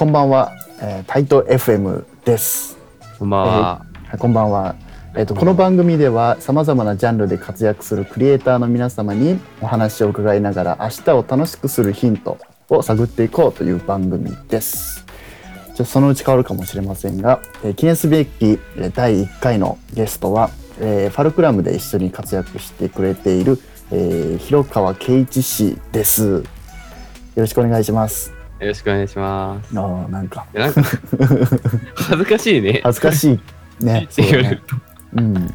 こんばんは、えー、タイト FM です。こんばんは。はいこんばんは。えっ、とこの番組ではさまざまなジャンルで活躍するクリエイターの皆様にお話を伺いながら明日を楽しくするヒントを探っていこうという番組です。じゃあそのうち変わるかもしれませんが、えー記念すべきえー第1回のゲストは、えーファルクラムで一緒に活躍してくれている、えー広川圭一氏です。よろしくお願いします。よろしくお願いします。あーなんかなんか 恥ずかしいね。恥ずかしいね。そうねうん。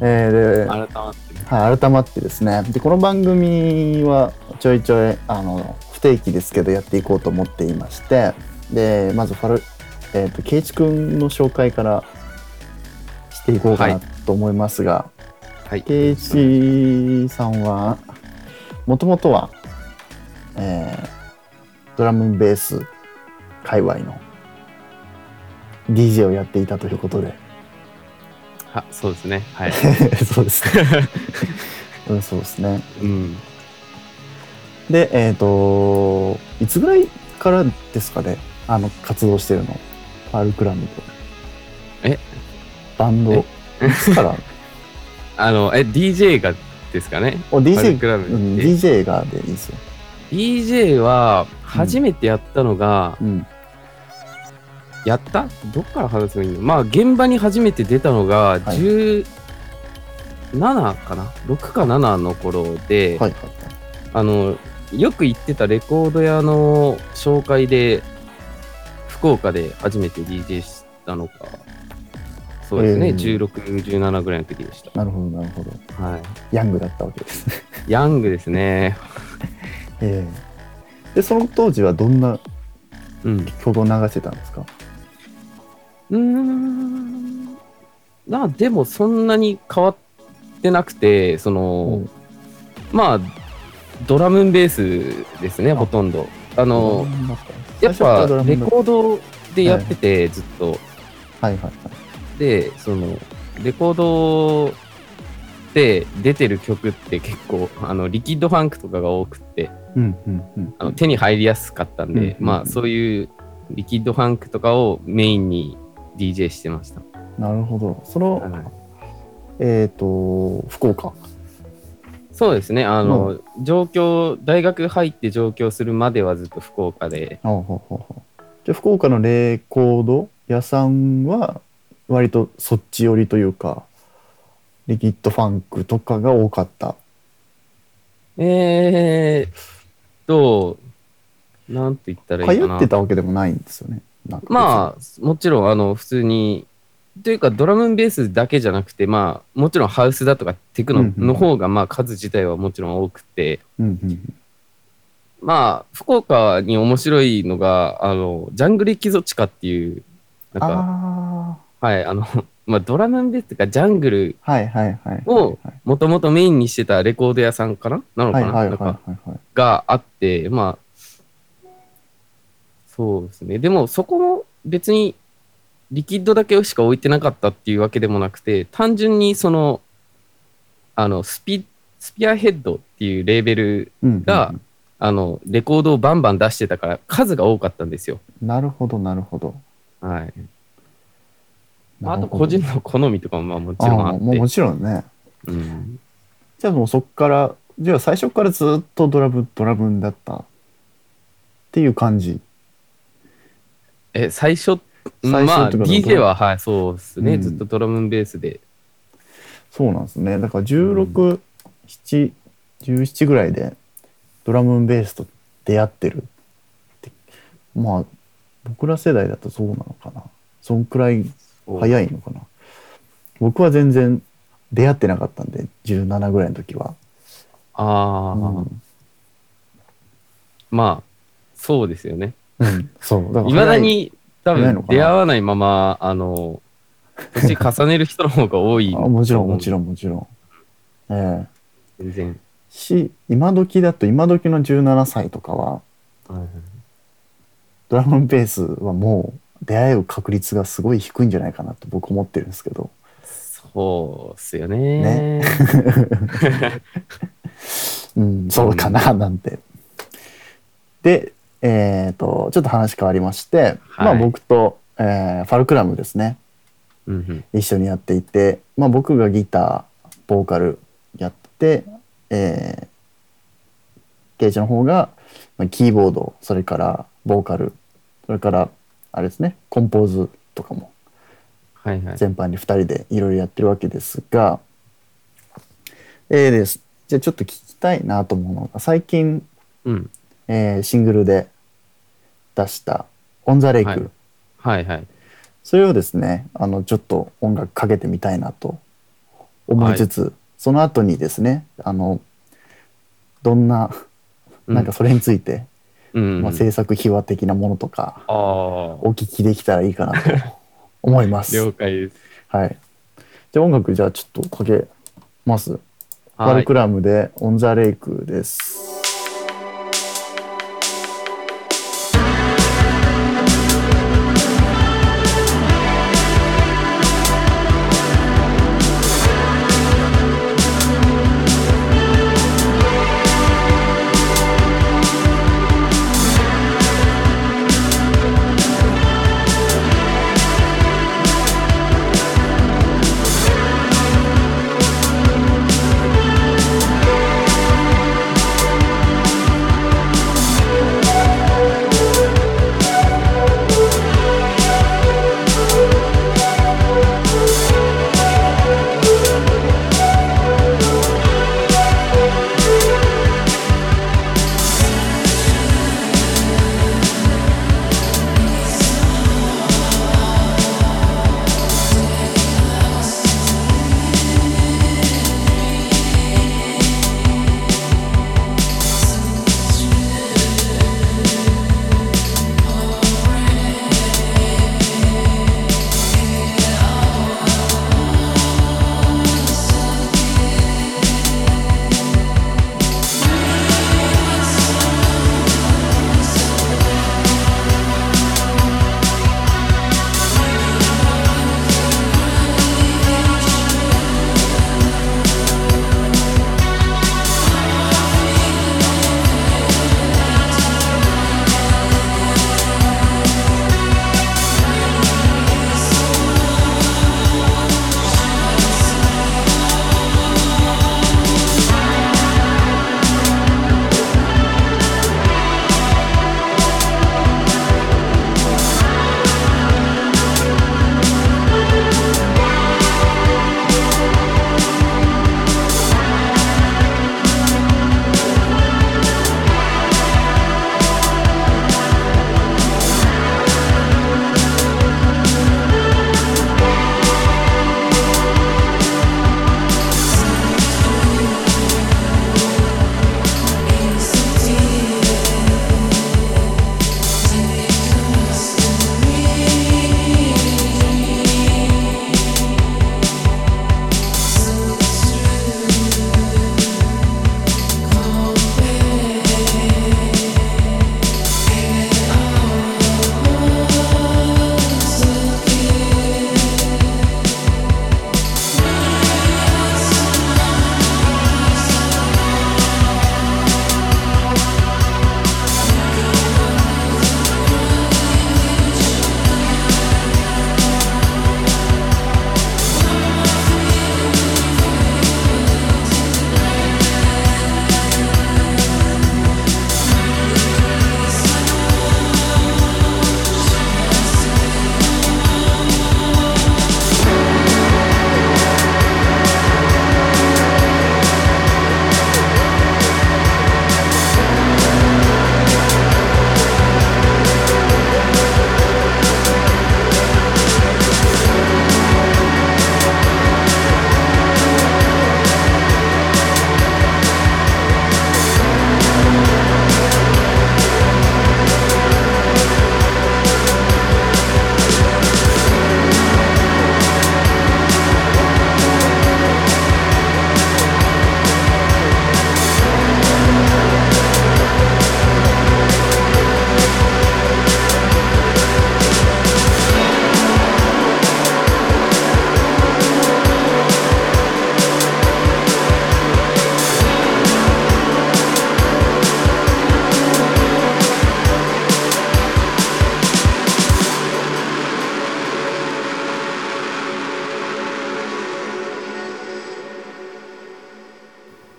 えーで改まって。はい、改まってですねでこの番組はちょいちょいあの不定期ですけどやっていこうと思っていましてでまずファル、えー、と圭一君の紹介からしていこうかなはいと思いますが、はい。圭一さんはもともとは、えードラムンベース界隈の DJ をやっていたということであ、そうですね。はい。そうですね うんそうですねうん。で、えっ、と、いつぐらいからですかね、あの、活動してるの？パールクラムと。え？バンド？いつから？あの、え、DJ がですかね？お、DJ、クラブうん、で DJ がでいいですよ。DJ は初めてやったのが、うん。やった？どっから話せばいいの？まあ、現場に初めて出たのが、はい17かな ?6 か7の頃で、はいはいあの、よく行ってたレコード屋の紹介で、福岡で初めて DJ したのが、そうですね、えー16、17ぐらいの時でした。なるほど、なるほど。はヤングだったわけです。ヤングですね。ええで、その当時はどんなうん。曲を流してたんですか？うーん。な、でもそんなに変わってなくて、その、まあ、ドラムンベースですね、あほとんど。あの、やっぱレコードでやってて、ずっと。はいはいはい。で、その、レコードで出てる曲って結構、あの、リキッドファンクとかが多くって、うんうんうん。あの手に入りやすかったんで、うんうんうんまあ、そういうリキッドファンクとかをメインに DJ してました。なるほど。その、はいえっ、と、福岡？そうですね、あの、上京、大学入って上京するまではずっと福岡で、ほうほうほうほうじゃあ福岡のレコード屋さんは割とそっち寄りというかリキッドファンクとかが多かった。えーっと、なんて言ったらいいかな。ってたわけでもないんですよね。なんかまあ、もちろん、あの、普通に、というか、ドラムンベースだけじゃなくて、まあ、もちろんハウスだとかテクノうんうんの方が、まあ、数自体はもちろん多くて、うんうんまあ、福岡に面白いのが、あの、ジャングルエキゾチカっていう、なんか、あはい、あの、まあ、ドラムンベースっていうか、ジャングルあはいはいはいをもともとメインにしてたレコード屋さんかな？なのかな,、はいはいはいなんかはいはいがあって、まあ、そうですね。でも、そこも別にリキッドだけしか置いてなかったっていうわけでもなくて、単純にその、あの、スピ、スピアヘッドっていうレーベルうんうんうんが、あの、レコードをバンバン出してたから、数が多かったんですよ。なるほどなるほどはい。まあ、あと個人の好みとかもまあもちろんあって。もちろんねうん、じゃあもうそっからじゃあ最初からずっとドラムドラムだったっていう感じえ、最初、最初まあ、DJ は、はい、そうですね、うんずっとドラムンベースで。そうなんですね。だから16、7、17ぐらいでドラムンベースと出会ってるって。まあ、僕ら世代だとそうなのかな。そんくらい早いのかな。僕は全然出会ってなかったんで、17ぐらいの時は。ああ、うんまあ、そうですよね。うん、そう。だからいまだに多分出会わないまま、あの、年重ねる人の方が多い。あもちろん、もちん。ろん、もちろん。ええ全然。し、今時だと、今時の17歳とかは、ドラムンベースはもう出会う確率がすごい低いんじゃないかなと僕思ってるんですけど。そうっすよね。ね うん、そうかな、なんて。で、えっ、と、ちょっと話変わりまして、はいまあ僕と、えーファルクラムですね、うんうん。一緒にやっていて、まあ僕がギター、ボーカルやって、えー、ケイチの方が、まあ、キーボード、それからボーカル、それから、あれですね、コンポーズとかもはいはい。全般に2人でいろいろやってるわけですが、えーです。じゃあちょっと聞きたいなと思うのが、最近、うん。えーシングルで出した「オン・ザ・レイク」はいはいはい。それをですねあのちょっと音楽かけてみたいなと思いつつ、その後にですねあのどんなうんなんかそれについて、うん。まあ、制作秘話的なものとか。お聞きできたらいいかなと思います。了解です。はい、じゃあ音楽じゃあちょっとかけます。ファはいルク。ラムで「オン・ザ・レイク」です。「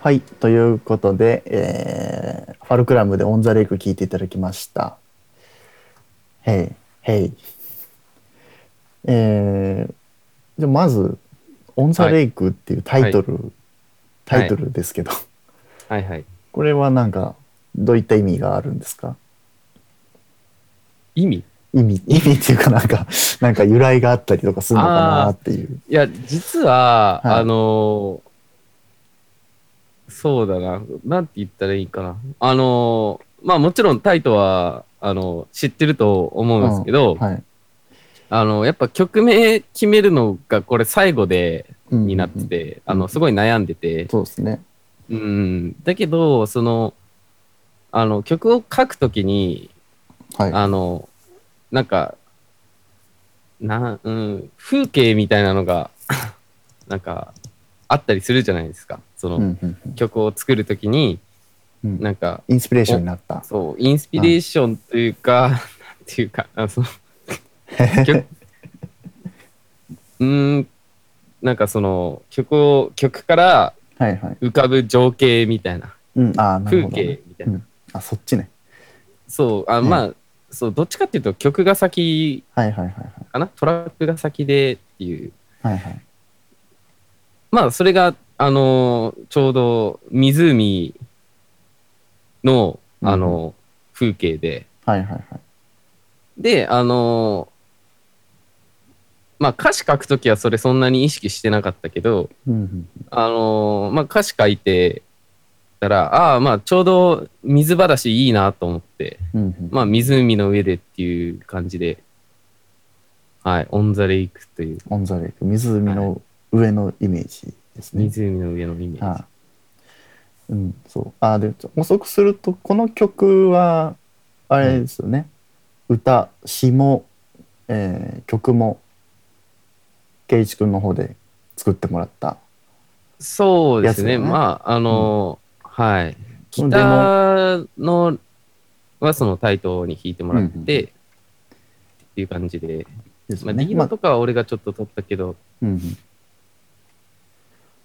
はい。ということで、えーファルクラムで On the Lake 聞いていただきました。へい、へい。えー、じゃあまず、 On the Lake っていうタイトル、タイトルですけど、はいはい。これはなんか、どういった意味があるんですか？意味？意味、意味っていうかなんか、なんか由来があったりとかするのかなっていう。いや、実は、はいあのーそうだな、なんて言ったらいいかな。あのーまあもちろんタイトは、あの知ってると思うんですけど、はい。あの、やっぱ曲名決めるのがこれ最後で、うんになってて、あの、すごい悩んでて、そうですね。うん、だけど、その、あの、曲を書くときに、はい。あの、なんか、な、うん、風景みたいなのが、なんか、あったりするじゃないですか。その、うんうんうん曲を作るときに、うんなんか、インスピレーションになった。そう、インスピレーションというか、なんていうか、あその、曲うーん、なんかその、曲を、曲からはいはい。浮かぶ情景みたいな、うん、ああ、なる風。景みたいな。うんあ、そっちね。そう、あ、ねまあ、そう、どっちかっていうと曲が先はいはいはいかな？トラックが先でっていう。はい。はいはい。まあ、それが、あのーちょうど湖の、あのー風景で、はいはいはい。で、あのーまあ、歌詞書くときはそれそんなに意識してなかったけど、うんうんあのーまあ、歌詞書いてたら、ああ、まあ、ちょうど水場だしいいなと思って、うんうん。まあ、湖の上でっていう感じで、はい、 On the Lake という。 On the Lake、湖の上のイメージですね。湖の上のイメージ。はい。うん、そう。あ、で、補足すると、この曲は、あれですよね。歌、詩も、えー曲も、圭一君の方で作ってもらった。そうですね。まあ、あのーはい。ギターのはそのタイトに弾いてもらって、うんうんっていう感じで、まあ、ですよね。リードとかは俺がちょっと取ったけど、うんうん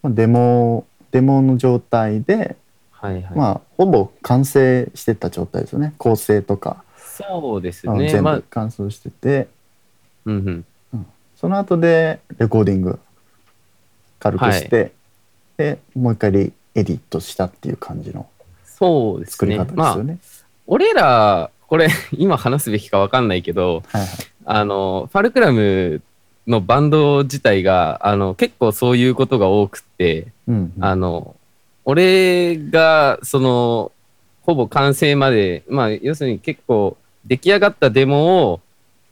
まあ、デモ、デモの状態で、はいはい。まあ、ほぼ完成してた状態ですよね。構成とか、そうですね。全まあ部、完成してて、うんうん。その後でレコーディング軽くして、でもう一回リエディットしたっていう感じのそうですね。作り方ですまあよ、ね。俺ら、これ、今話すべきかわかんないけど、はいはい。あの、ファルクラムのバンド自体が、あの、結構そういうことが多くって、うんうんあの、俺が、その、ほぼ完成まで、まあ、要するに結構、出来上がったデモを、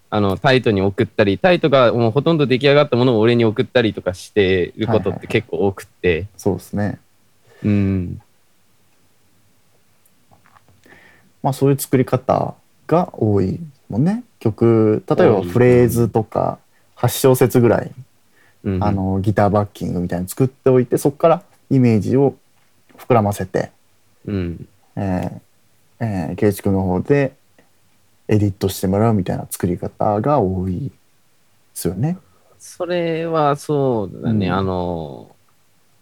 あの、タイトに送ったり、タイトがもうほとんど出来上がったものを俺に送ったりとかしてることって結構多くって、そうですね。うん。まあそういう作り方が多いもんね。曲、例えばフレーズとか8小節ぐらい、うん、あのギターバッキングみたいに作っておいて、そこからイメージを膨らませて、うん。えーえー、圭一君の方でエディットしてもらうみたいな作り方が多いですよね。それはそうだね、うんあの、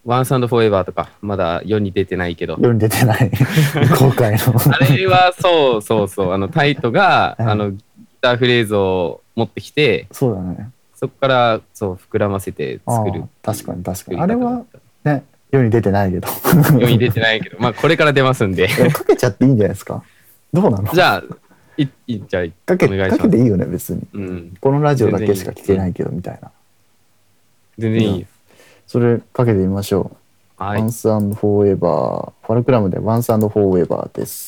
ワンサンドフォーエバーとか、まだ世に出てないけど、世に出てない 公開の。あれはそうそうそう、あのタイトが、う んあのギターフレーズを持ってきて、そうだね。そこからそう膨らませて作る確かに確かに。あれはね、世に出てないけど。世に出てないけど、まあこれから出ますんで。かけちゃっていいんじゃないですか？どうなの？じゃあ、いいじゃあ、かけお願いしますかけていいよね、別に。うん、このラジオだけしか聞けないけど、みたいな。全然いいよ。それかけてみましょう。はい。Once and Forever。ファルクラムで Once and Forever です。「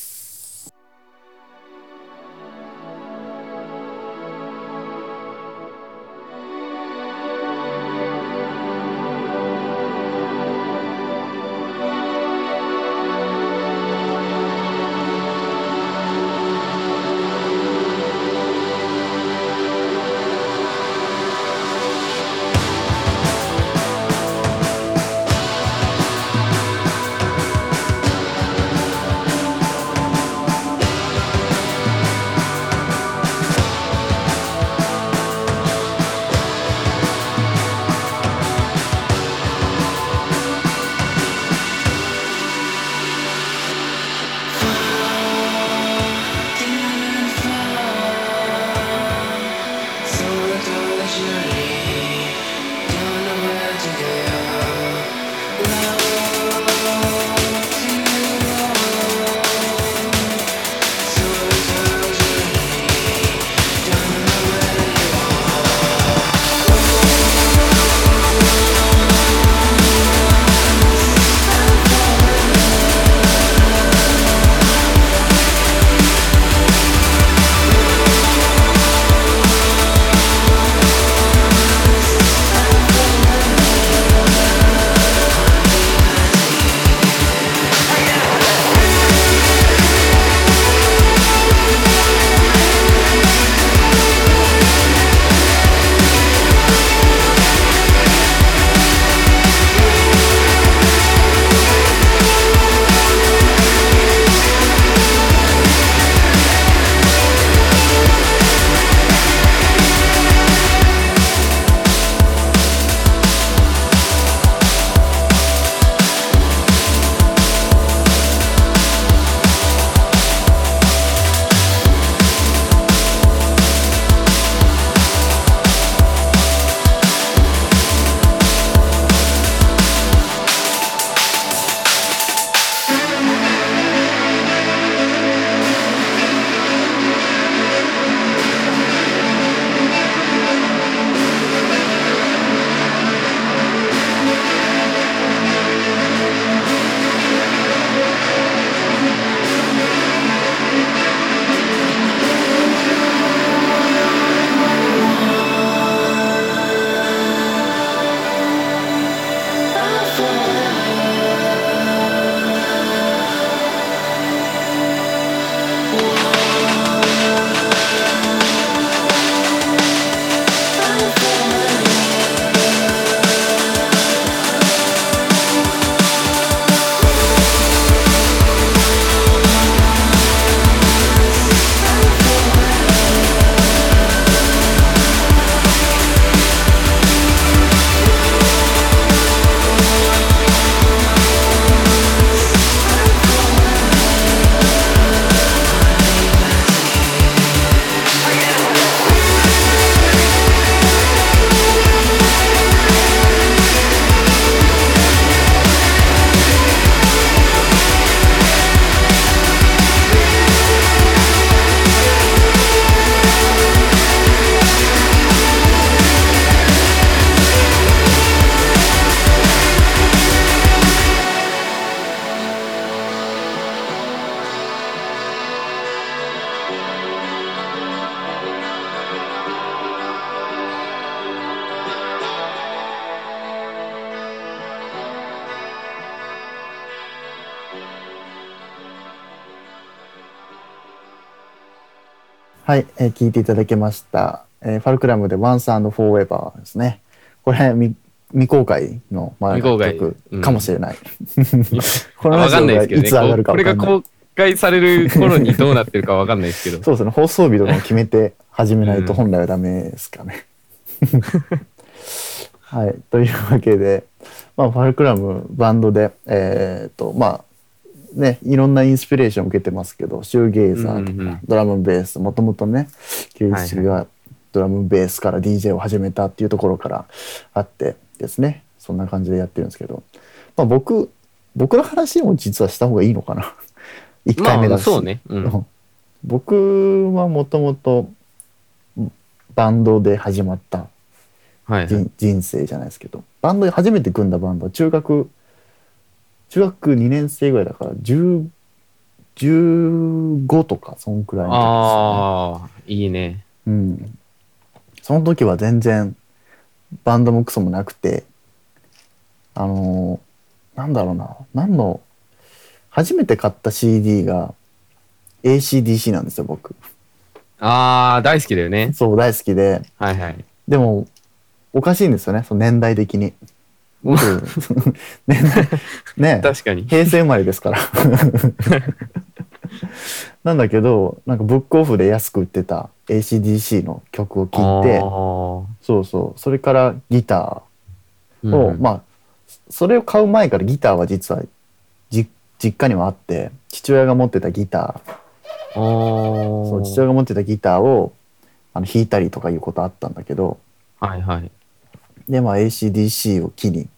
はい、えー聞いていただけました。えーファルクラムで Once and Forever ですね。これ未未公開の、まあ、曲かもしれない。こ わかんないのラジオがですけどね。いつ上がるかこれがわかんない。公開される頃にどうなってるかわかんないですけど。そうですね。放送日とかも決めて始めないとうん本来はダメですかね。はい。というわけで、まあ、ファルクラムバンドで、えっ、と、まあ、ね、いろんなインスピレーションを受けてますけど、シューゲイザーとか、うんうんドラムベース、もともとね、ケイチがドラムベースから DJ を始めたっていうところからあってですね、そんな感じでやってるんですけど、まあ僕、僕の話も実はした方がいいのかな。1回目だし。まあそうね。うん。僕はもともとバンドで始まったはいはい。人人生じゃないですけど、バンドで初めて組んだバンドは中学、中学2年生ぐらいだから、10 15とか、そんくらいの時ですよね。ああ、いいね。うん。その時は全然バンドもクソもなくて、あのーなんだろうな、何の、初めて買った CD が ACDC なんですよ、僕。ああ、大好きだよね。そう、大好きで。はいはい。でも、おかしいんですよね、その年代的に。僕、年代、ね確かに。平成生まれですから。なんだけど、なんかブックオフで安く売ってた ACDC の曲を聴いて、そうそう、それからギターを、まあ、それを買う前からギターは実はじ実家にはあって、父親が持ってたギター、あ、そう父親が持ってたギターをあの弾いたりとかいうことあったんだけど、はいはい。で、まあ ACDC を機に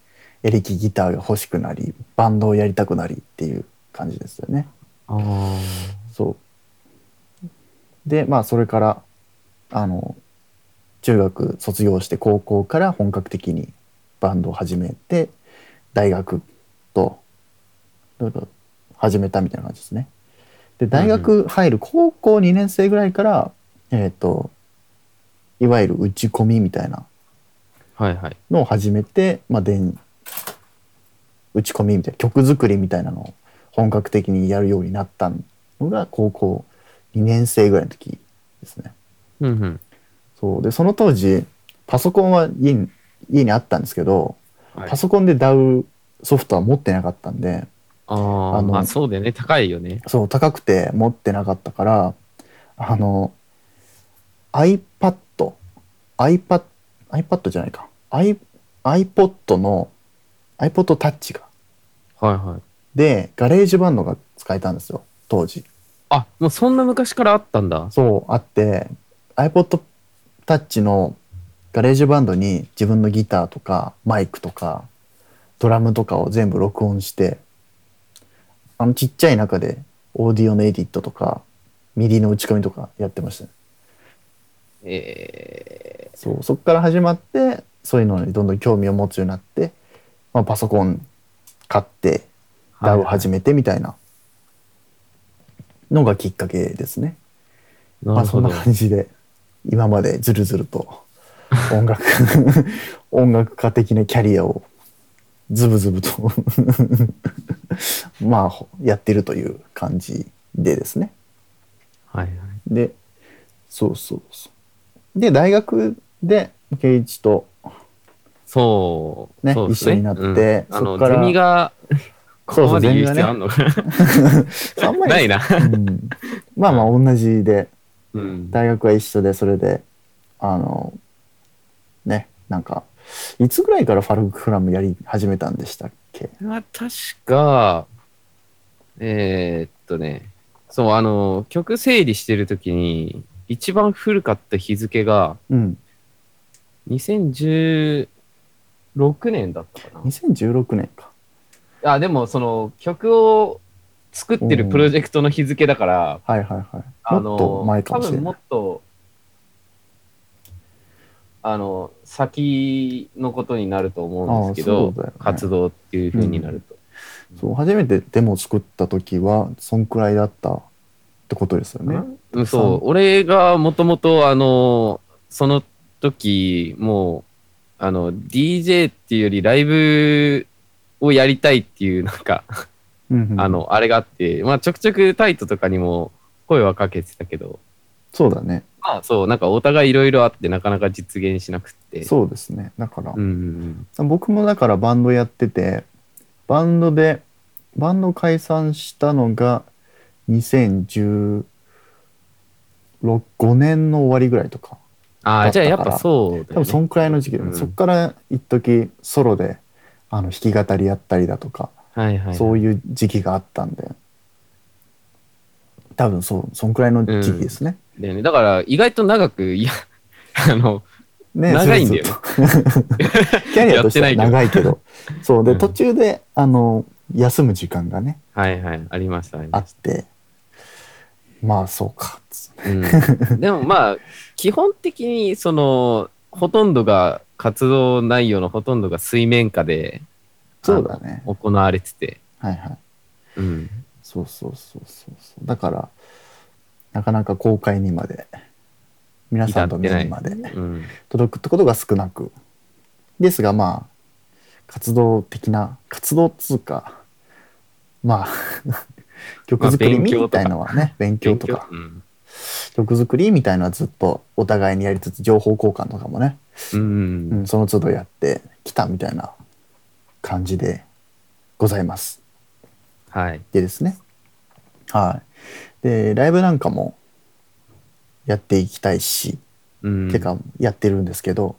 エレキギターが欲しくなり、バンドをやりたくなりっていう感じですよね。ああ。そう。で、まあそれから、あの、中学卒業して高校から本格的にバンドを始めて、大学と、始めたみたいな感じですね。で、大学入る高校2年生ぐらいから、えっ、と、いわゆる打ち込みみたいな。のを始めて、まあ、電打ち込みみたいな曲作りみたいなのを本格的にやるようになったのが高校2年生ぐらいの時ですね。うんうん。そうでその当時パソコンは家に家にあったんですけど、はいパソコンで DAW ソフトは持ってなかったんでああ、あのまあそうだよね。高いよね。そう高くて持ってなかったからあの iPad iPad iPad じゃないか。I iPod の iPod Touch が。はいはい。でガレージバンドが使えたんですよ。当時。あ、もうそんな昔からあったんだ。そうあって iPod Touch のガレージバンドに自分のギターとかマイクとかドラムとかを全部録音してあのちっちゃい中でオーディオのエディットとか MIDI の打ち込みとかやってましたねえそうそこから始まってそういうのにどんどん興味を持つようになって、まあ、パソコン買ってー、DAW を始めてみたいなのがきっかけですね。まあそんな。感じで今までずるずると音楽 音楽家的なキャリアをズブズブと まあやってるという感じでですね。はいはい。でそうそうそう。で大学で圭一とそう。ねそうです一緒になってうん。あの、そっからゼミが、こ そうそうあんのかあんまりな ないな。うん。まあまあ同じでうん。大学は一緒でそれであのねなんかいつぐらいからファルクラムやり始めたんでしたっけ？まあ、確か、えーっとね、そう、あの、曲整理してるときに、一番古かった日付が、うん。2016年だったかな。2016年か。あ、でも、その、曲を作ってるプロジェクトの日付だから、はいはいはい。あもっとの、前か多分もっと、あの、先のことになると思うんですけど、ああそうだよね。活動っていう風になると。そう初めてデモを作った時はそんくらいだったってことですよね。うん、そう、俺がもともと、あの、その時、もう、あの、DJ っていうよりライブをやりたいっていう、なんか、うんうん。あの、あれがあって、まあ、ちょくちょくタイトとかにも声はかけてたけど、そうだね。まあそう、なんかお互いいろいろあってなかなか実現しなくって。そうですね。だから、うんうん。僕もだからバンドやってて、バンドで、バンド解散したのが2016、5年の終わりぐらいとか。ああ、じゃあやっぱそうだよ、ね。多分そんくらいの時期で、うん。そっから一時ソロであの弾き語りやったりだとか、はいはい。そういう時期があったんで、多分そう、そんくらいの時期ですね。だよね。だから意外と長く、いや、あの、ね長いんだよ キャリアとしては長いけど、そう。で、うん。途中であの休む時間がね、はいはい、ありました、ありましあって、まあそうか。うん、でもまあ、基本的に、その、ほとんどが、活動内容のほとんどが水面下で、そうだね行われてて、はいはい。うん。そうそうそうそうそう。だから、なかなか公開にまで、皆さんの目にまでうん。届くってことが少なく。ですがまあ、活動的な、活動っつうか、まあ、曲作りみたいのはね、勉強とか、うん。曲作りみたいのはずっとお互いにやりつつ、情報交換とかもね、うん。うん、その都度やってきたみたいな感じでございます。はい。でですね。はい。で、ライブなんかもやっていきたいし、うん。てかやってるんですけど、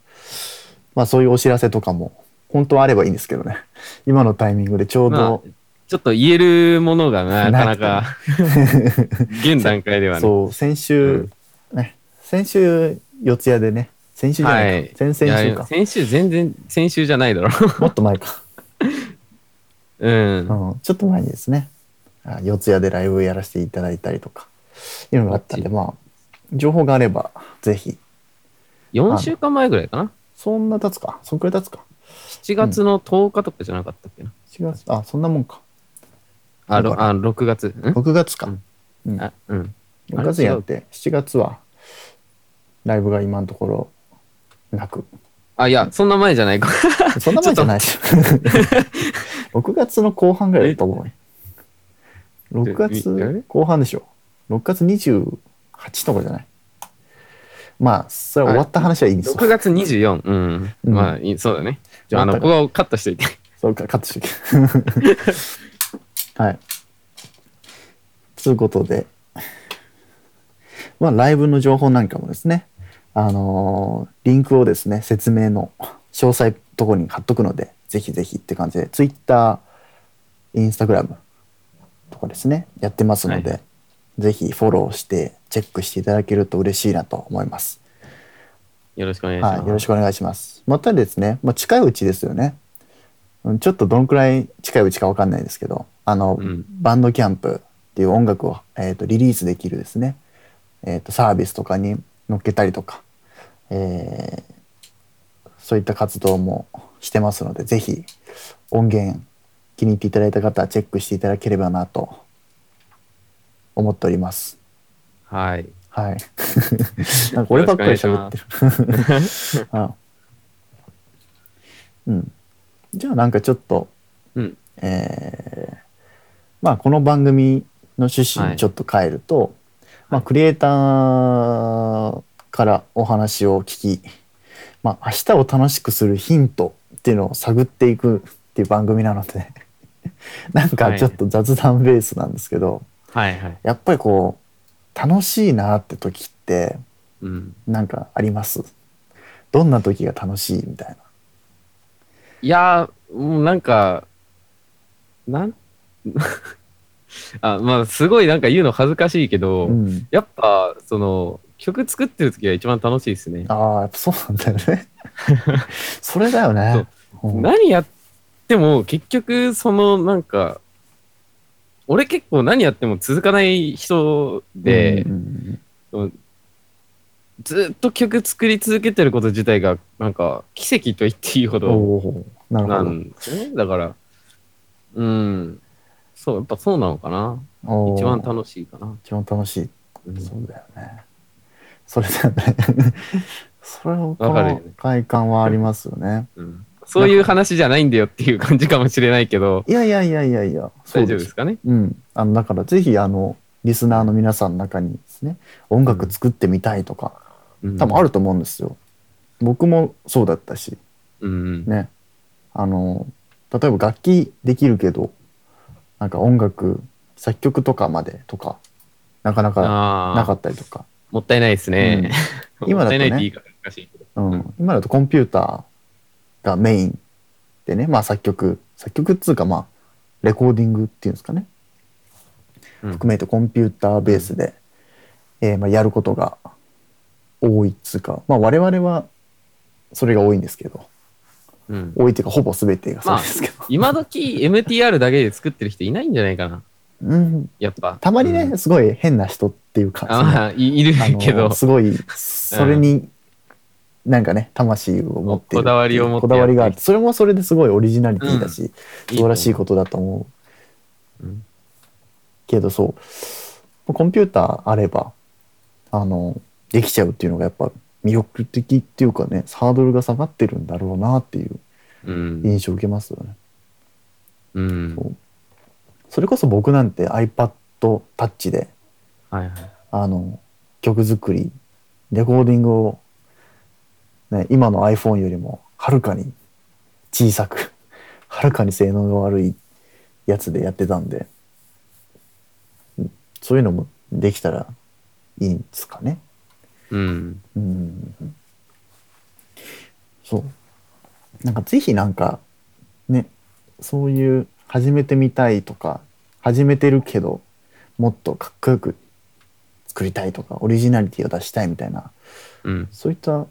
まあそういうお知らせとかも本当はあればいいんですけどね。今のタイミングでちょうまあど、ちょっと言えるものが なかなか、現段階ではね。そう、先週、ね、先週四谷でね、先週じゃないか、先い々週か。や先週全然、先週じゃないだろ。もっと前か、うん。うん。ちょっと前にですね、あ四谷でライブやらせていただいたりとか、いうのがあったんで、まあ、情報があれば、ぜひ。4週間前ぐらいかな。そんな経つかそんくらい経つか7月の10日とかじゃなかったっけな。4月、あ、そんなもんか。あ、あ6月。ん？6月か。うんうん。あ、うん。6月にやって、7月は、ライブが今のところ、なく。あ、いや、そんな前じゃないか。そんな前じゃないし。6 月の後半ぐらいだと思うよ。6え月後半でしょ。6月28とかじゃない？まあ、それは終わった話はいいんですよ。6月24。うん。うんまあ、いいそうだね。じゃあ、あの、ここをカットしといて。そうか、カットしとけ。はい。ということで、まあ、ライブの情報なんかもですね、あのーリンクをですね、説明の詳細ところに貼っとくので、ぜひぜひって感じで、Twitter、Instagram とかですね、やってますので、はぜひフォローして、チェックしていただけると嬉しいなと思います。よろしくお願いします。はい、よろしくお願いします。またですね、まあ、近いうちですよね。うんちょっとどのくらい近いうちかわかんないですけど、あの、うんバンドキャンプっていう音楽を、えー、とリリースできるですね、えー、とサービスとかに乗っけたりとか、えーそういった活動もしてますので、ぜひ音源気に入っていただいた方はチェックしていただければなと思っております。はい。はい。なんか俺ばっかり喋ってる。あうん。じゃあなんかちょっと、うん。えーまあこの番組の趣旨にちょっと変えると、まあクリエイターからお話を聞き、まあ明日を楽しくするヒントっていうのを探っていくっていう番組なので、なんかちょっと雑談ベースなんですけど、はいはい。やっぱりこう楽しいなって時ってうん。なんかあります？どんな時が楽しいみたいな。いやー、なんか、なん、あ、まあ、すごいなんか言うの恥ずかしいけど、うん、やっぱ、その、曲作ってる時が一番楽しいですね。ああやっぱそうなんだよね。それだよね。うん何やっても結局そのなんか俺結構何やっても続かない人で、うんずっと曲作り続けてること自体がなんか奇跡と言っていいほおどおーなるなほど。んですよねだからうんそうやっぱそうなのかな一番楽しいかな、一番楽しい。うんそうだよね。それだよね。それをこのわかる快感はありますよね。うんそういう話じゃないんだよっていう感じかもしれないけどいやいやいやいやいや。大丈夫ですかね？うん。あのだからぜひあのリスナーの皆さんの中にですね音楽作ってみたいとか、うん多分あると思うんですよ。僕もそうだったしうん。ねあの例えば楽器できるけどなんか音楽作曲とかまでとかなかなかなかったりとか、もったいないですね。今だとね。もったいない。うん、今だとコンピューターがメインでねまあ作曲。作曲っつうかまあレコーディングっていうんですかね。うん。含めてコンピューターベースで、えーまあ、やることが多いっつうか。まあ我々はそれが多いんですけどうん。多いっていうかほぼ全てがそうですけど、今時 MTR だけで作ってる人いないんじゃないかな。うん、やっぱ。たまにね、うん。すごい変な人っていうか、そのああ、いいるあのけど。すごいそれに、なんかね魂を持ってるこだわりを持ってこだわりがあやってってそれもそれですごいオリジナリティだし、素晴らしいとことだと思う。うん。けどそう。コンピューターあればあのできちゃうっていうのがやっぱ魅力的っていうかねハードルが下がってるんだろうなっていううん。印象を受けますよね。うん。そうそれこそ僕なんて iPad タッチではいはい。あの曲作りレコーディングを、ね、今の iPhone よりもはるかに小さく はるかに性能が悪いやつでやってたんでうんそういうのもできたらいいんですかね。うん。うんそうなんかぜひなんかねそういう始めてみたいとか始めてるけどもっとかっこよく作りたいとかオリジナリティを出したいみたいなうん。そういった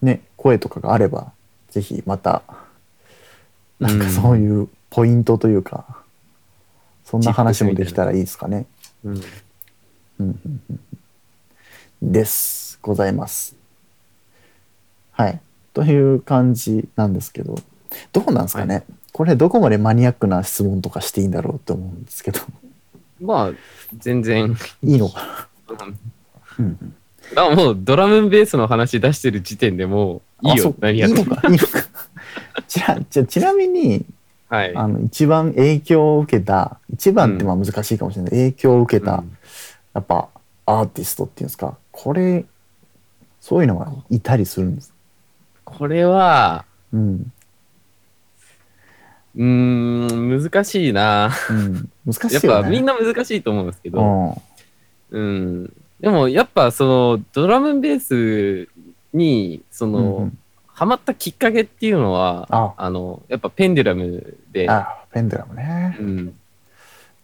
ね声とかがあればぜひまたなんかそういうポイントというか、そんな話もできたらいいですかね。うん。うんうんうんうんです。ございます。はい。という感じなんですけど、どうなんですかね、これどこまでマニアックな質問とかしていいんだろうって思うんですけど、まあ、全然。いいのか？な、うんうんだからもうドラムベースの話出してる時点でもういいよ。何やってもいいのか？いいのか？ちなじゃあちなみに、はい。あの、一番影響を受けた、一番ってまあ難しいかもしれない。影響を受けた、うんやっぱアーティストっていうんですか、これ、そういうのがいたりするんです。これは、うん。うーん、難しいな。うん、難しいやっ。ぱみんな難しいと思うんですけど、うん。うん。でもやっぱそのドラムベースに、その、うんうんハマったきっかけっていうのは、ああの、やっぱペンデュラムで、あ、ペンデュラムねう。ん。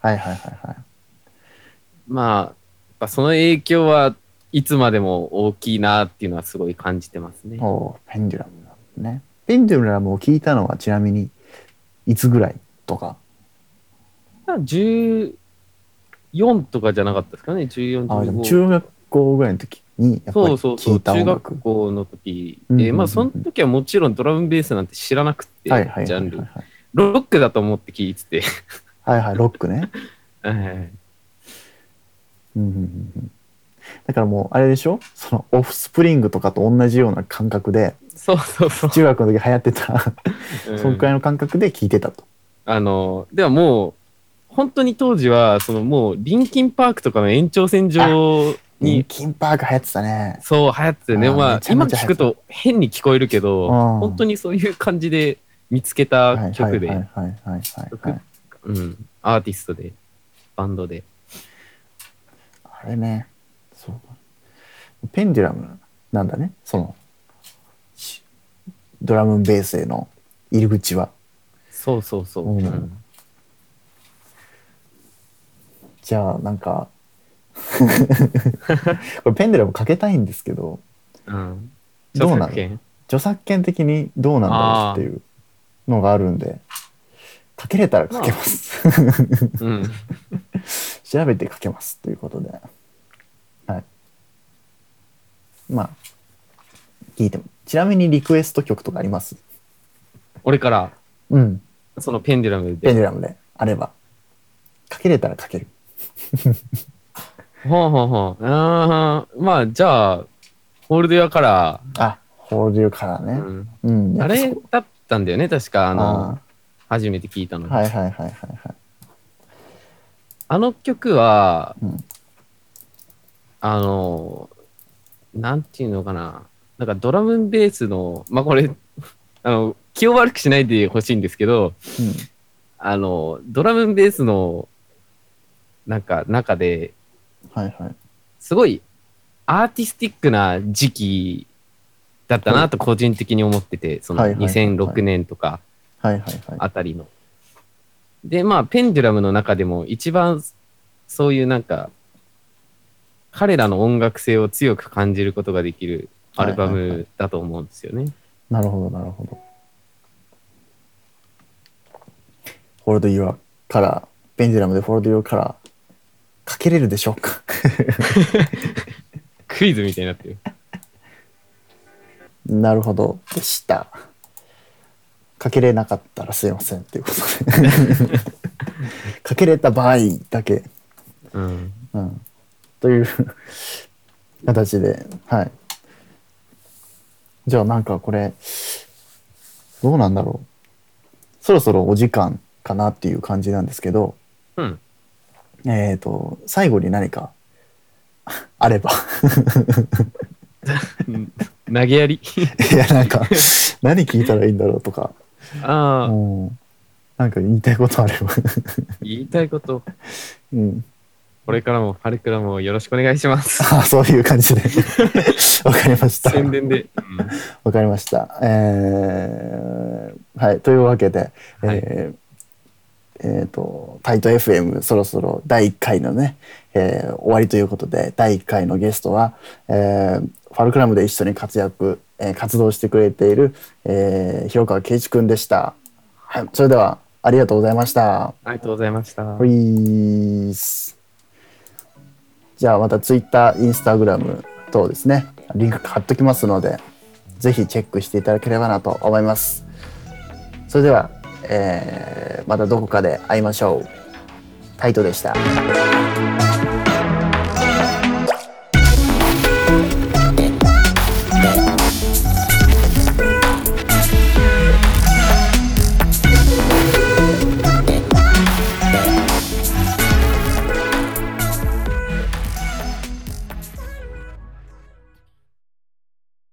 はいはいはいはい。まあ、やっぱその影響はいつまでも大きいなっていうのはすごい感じてますね。おうペンデュラムね。ペンデュラムを聞いたのはちなみにいつぐらいとか。14とかじゃなかったですかね、14、あでも15。中学校ぐらいの時にやっぱりそうそうそう、聞いた中音楽。学校の時うんうんうんで、まあその時はもちろんドラムベースなんて知らなくて、ジャンル。ロックだと思って聞いてて。はいはい、ロックね。はいうんうんうんうんだからもうあれでしょ？そのオフスプリングとかと同じような感覚でそうそうそう。中学の時流行ってたうんそんくらいの感覚で聞いてたと。あの、ではもう、本当に当時は、そのもう、リンキンパークとかの延長線上リンに、キンパーク流行ってたね。そう流行っててね、あーまあめち、ゃ今めちゃ聞くと変に聞こえるけど、うん本当にそういう感じで見つけた曲で、はいはいはいはいはい。うん、アーティストで、バンドで。あれね。ペンデュラムなんだね、その、しドラムベースへの入り口は。そうそうそう。うんうんじゃあ、なんか、これペンデュラムかけたいんですけど、うん。どうなの？著作権的にどうなんだろうっていうのがあるんで、かけれたらかけます。うん。調べてかけますということで。はい。まあ、聞いても。ちなみにリクエスト曲とかあります？俺から、うん。そのペンデュラムペンで。デュラムであれば。かけれたらかける。ほうほうほう。あーまあ、じゃあ、ホールドやから、あ、ホールドからね。うん、うん。あれやっぱだったんだよね、確か、あの、初めて聞いたのはいはいはいはいはい。あの曲は、うんあの、なんていうのかな。なんかドラムベースの、まあこれ、あの、気を悪くしないでほしいんですけど、あの、ドラムベースの、なんか中で、はいはい。すごいアーティスティックな時期だったなと個人的に思ってて、そのはいはいはいはい2006年とかはいはいはい。あたりの。で、まあ、ペンデュラムの中でも一番そういうなんか、彼らの音楽性を強く感じることができるアルバムだと思うんですよね。なるほど、なるほど。Hold Your Color、ペンデュラムで Hold Your Color、かけれるでしょうか？クイズみたいになってる。なるほど。でした。かけれなかったらすいませんっていうことで。かけれた場合だけ。うん。うん。という形で、はい。じゃあなんかこれ、どうなんだろう。そろそろお時間かなっていう感じなんですけど、うん。えっ、と、最後に何か あれば。投げやり。いや、なんか、何聞いたらいいんだろうとか、ああ、うん、なんか言いたいことあれば。言いたいこと。うん。これからも、春からもよろしくお願いします。あそういう感じで。わかりました。宣伝で。わかりました。えーはい。というわけで、はいえーえーと、タイト FM そろそろ第1回のね、えー終わりということで、第1回のゲストは、えーファルクラムで一緒に活躍、えー活動してくれている、えー広川圭一くんでした。はい。それでは、ありがとうございました。ありがとうございました。プリーズ。じゃあまた Twitter、Instagram 等ですね、リンク貼っときますので、ぜひチェックしていただければなと思います。それでは、えーまたどこかで会いましょう。タイトでした。